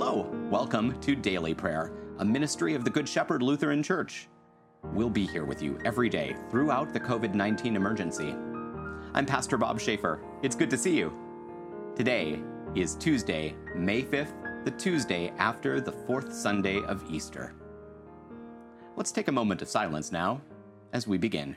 Hello, welcome to Daily Prayer, a ministry of the Good Shepherd Lutheran Church. We'll be here with you every day throughout the COVID 19 emergency. I'm Pastor Bob Schaefer. It's good to see you. Today is Tuesday, May 5th, the Tuesday after the fourth Sunday of Easter. Let's take a moment of silence now as we begin.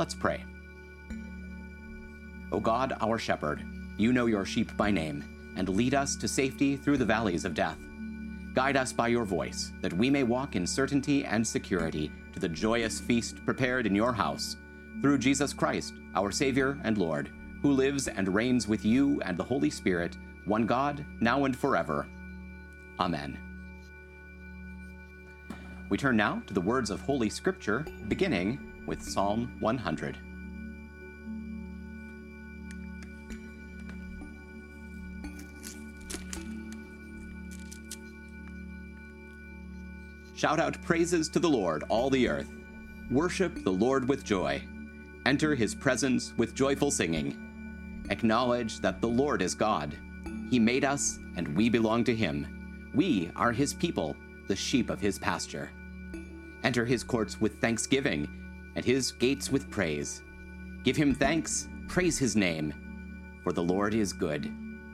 Let's pray. O God, our shepherd, you know your sheep by name, and lead us to safety through the valleys of death. Guide us by your voice, that we may walk in certainty and security to the joyous feast prepared in your house, through Jesus Christ, our Savior and Lord, who lives and reigns with you and the Holy Spirit, one God, now and forever. Amen. We turn now to the words of Holy Scripture, beginning with Psalm 100. Shout out praises to the Lord, all the earth. Worship the Lord with joy. Enter his presence with joyful singing. Acknowledge that the Lord is God. He made us, and we belong to him. We are his people, the sheep of his pasture. Enter his courts with thanksgiving and his gates with praise. Give him thanks, praise his name. For the Lord is good,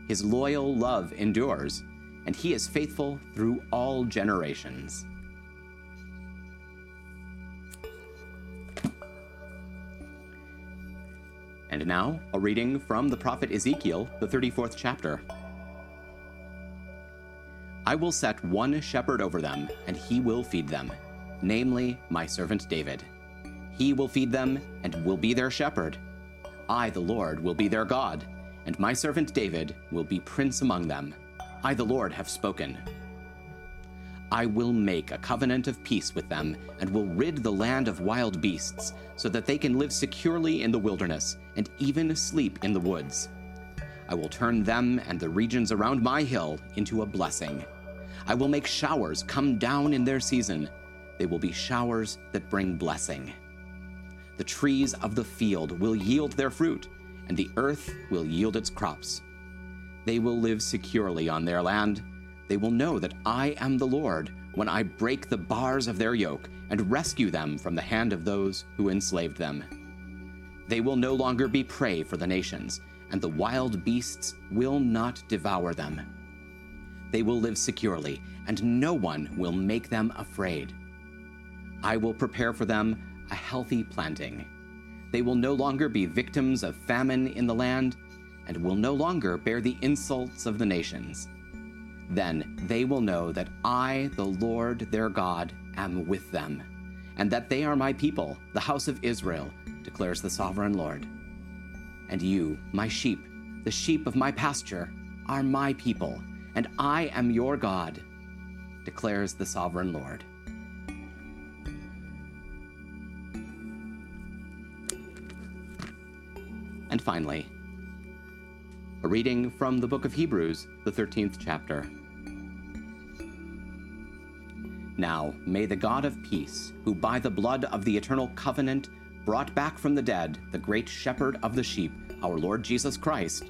his loyal love endures, and he is faithful through all generations. And now, a reading from the prophet Ezekiel, the 34th chapter. I will set one shepherd over them, and he will feed them, namely my servant David. He will feed them and will be their shepherd. I, the Lord, will be their God, and my servant David will be prince among them. I, the Lord, have spoken. I will make a covenant of peace with them, and will rid the land of wild beasts, so that they can live securely in the wilderness, and even sleep in the woods. I will turn them and the regions around my hill into a blessing. I will make showers come down in their season. They will be showers that bring blessing. The trees of the field will yield their fruit, and the earth will yield its crops. They will live securely on their land. They will know that I am the Lord when I break the bars of their yoke and rescue them from the hand of those who enslaved them. They will no longer be prey for the nations, and the wild beasts will not devour them. They will live securely, and no one will make them afraid. I will prepare for them a healthy planting. They will no longer be victims of famine in the land, and will no longer bear the insults of the nations. Then they will know that I, the Lord their God, am with them, and that they are my people, the house of Israel, declares the sovereign Lord. And you, my sheep, the sheep of my pasture, are my people, and I am your God, declares the sovereign Lord. And finally, a reading from the book of Hebrews, the 13th chapter. Now, may the God of peace, who by the blood of the eternal covenant brought back from the dead the great shepherd of the sheep, our Lord Jesus Christ,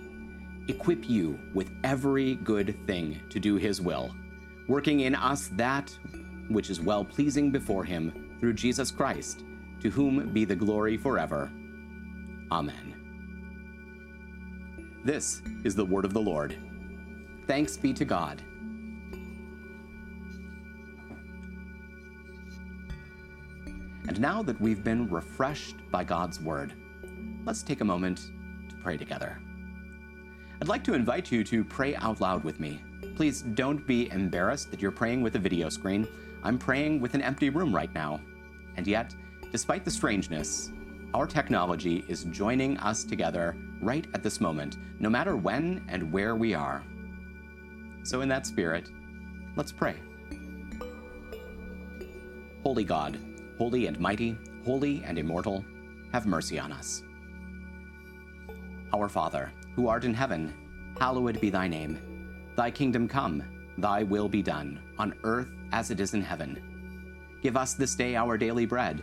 equip you with every good thing to do his will, working in us that which is well pleasing before him through Jesus Christ, to whom be the glory forever. Amen. This is the word of the Lord. Thanks be to God. And now that we've been refreshed by God's word, let's take a moment to pray together. I'd like to invite you to pray out loud with me. Please don't be embarrassed that you're praying with a video screen. I'm praying with an empty room right now. And yet, despite the strangeness, our technology is joining us together right at this moment, no matter when and where we are. So, in that spirit, let's pray. Holy God, holy and mighty, holy and immortal, have mercy on us. Our Father, who art in heaven, hallowed be thy name. Thy kingdom come, thy will be done, on earth as it is in heaven. Give us this day our daily bread,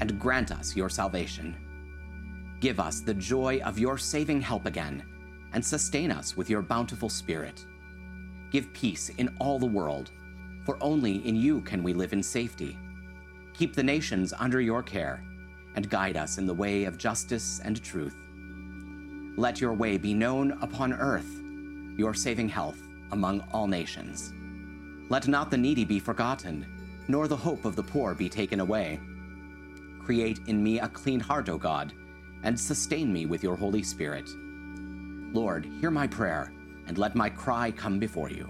and grant us your salvation. Give us the joy of your saving help again, and sustain us with your bountiful Spirit. Give peace in all the world, for only in you can we live in safety. Keep the nations under your care, and guide us in the way of justice and truth. Let your way be known upon earth, your saving health among all nations. Let not the needy be forgotten, nor the hope of the poor be taken away. Create in me a clean heart, O God, and sustain me with your Holy Spirit. Lord, hear my prayer, and let my cry come before you.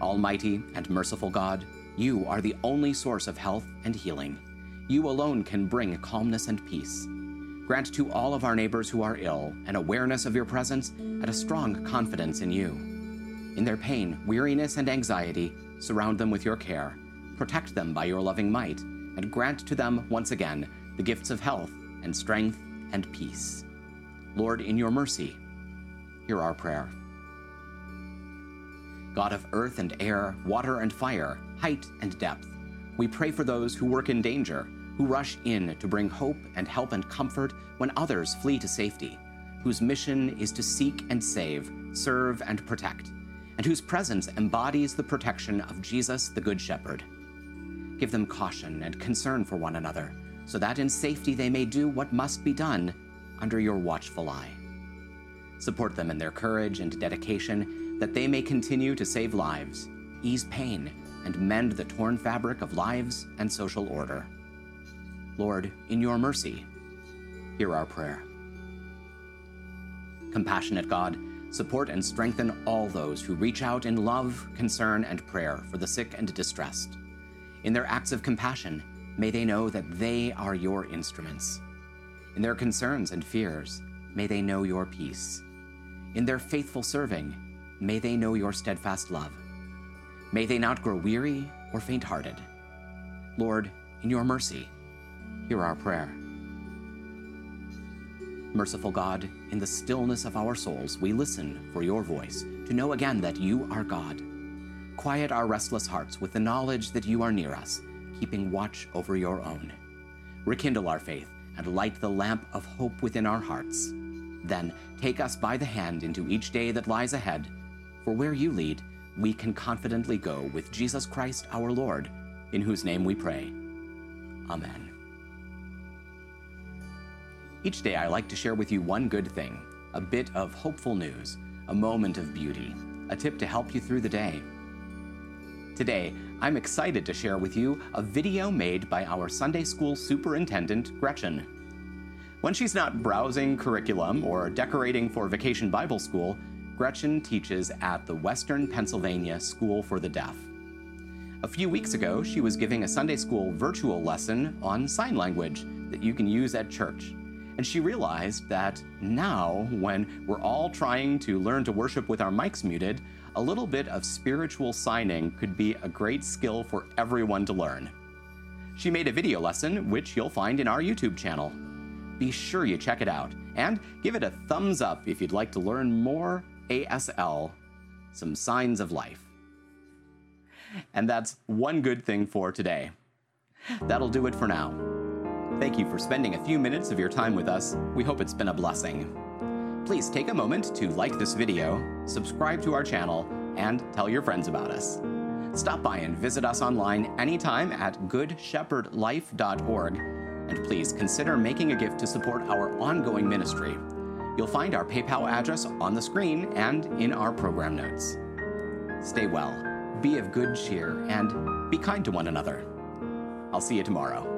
Almighty and merciful God, you are the only source of health and healing. You alone can bring calmness and peace. Grant to all of our neighbors who are ill an awareness of your presence and a strong confidence in you. In their pain, weariness, and anxiety, surround them with your care, protect them by your loving might, and grant to them once again the gifts of health and strength and peace. Lord, in your mercy, hear our prayer. God of earth and air, water and fire, height and depth, we pray for those who work in danger who rush in to bring hope and help and comfort when others flee to safety, whose mission is to seek and save, serve and protect, and whose presence embodies the protection of Jesus the Good Shepherd. Give them caution and concern for one another, so that in safety they may do what must be done under your watchful eye. Support them in their courage and dedication that they may continue to save lives, ease pain, and mend the torn fabric of lives and social order. Lord, in your mercy, hear our prayer. Compassionate God, support and strengthen all those who reach out in love, concern, and prayer for the sick and distressed. In their acts of compassion, may they know that they are your instruments. In their concerns and fears, may they know your peace. In their faithful serving, may they know your steadfast love. May they not grow weary or faint hearted. Lord, in your mercy, hear our prayer. Merciful God, in the stillness of our souls, we listen for your voice to know again that you are God. Quiet our restless hearts with the knowledge that you are near us, keeping watch over your own. Rekindle our faith and light the lamp of hope within our hearts. Then take us by the hand into each day that lies ahead, for where you lead, we can confidently go with Jesus Christ our Lord, in whose name we pray. Amen. Each day, I like to share with you one good thing, a bit of hopeful news, a moment of beauty, a tip to help you through the day. Today, I'm excited to share with you a video made by our Sunday school superintendent, Gretchen. When she's not browsing curriculum or decorating for Vacation Bible School, Gretchen teaches at the Western Pennsylvania School for the Deaf. A few weeks ago, she was giving a Sunday school virtual lesson on sign language that you can use at church. And she realized that now, when we're all trying to learn to worship with our mics muted, a little bit of spiritual signing could be a great skill for everyone to learn. She made a video lesson, which you'll find in our YouTube channel. be sure you check it out and give it a thumbs up if you'd like to learn more ASL, some signs of life. And that's one good thing for today. That'll do it for now. Thank you for spending a few minutes of your time with us. We hope it's been a blessing. Please take a moment to like this video, subscribe to our channel, and tell your friends about us. Stop by and visit us online anytime at goodshepherdlife.org, and please consider making a gift to support our ongoing ministry. You'll find our PayPal address on the screen and in our program notes. Stay well, be of good cheer, and be kind to one another. I'll see you tomorrow.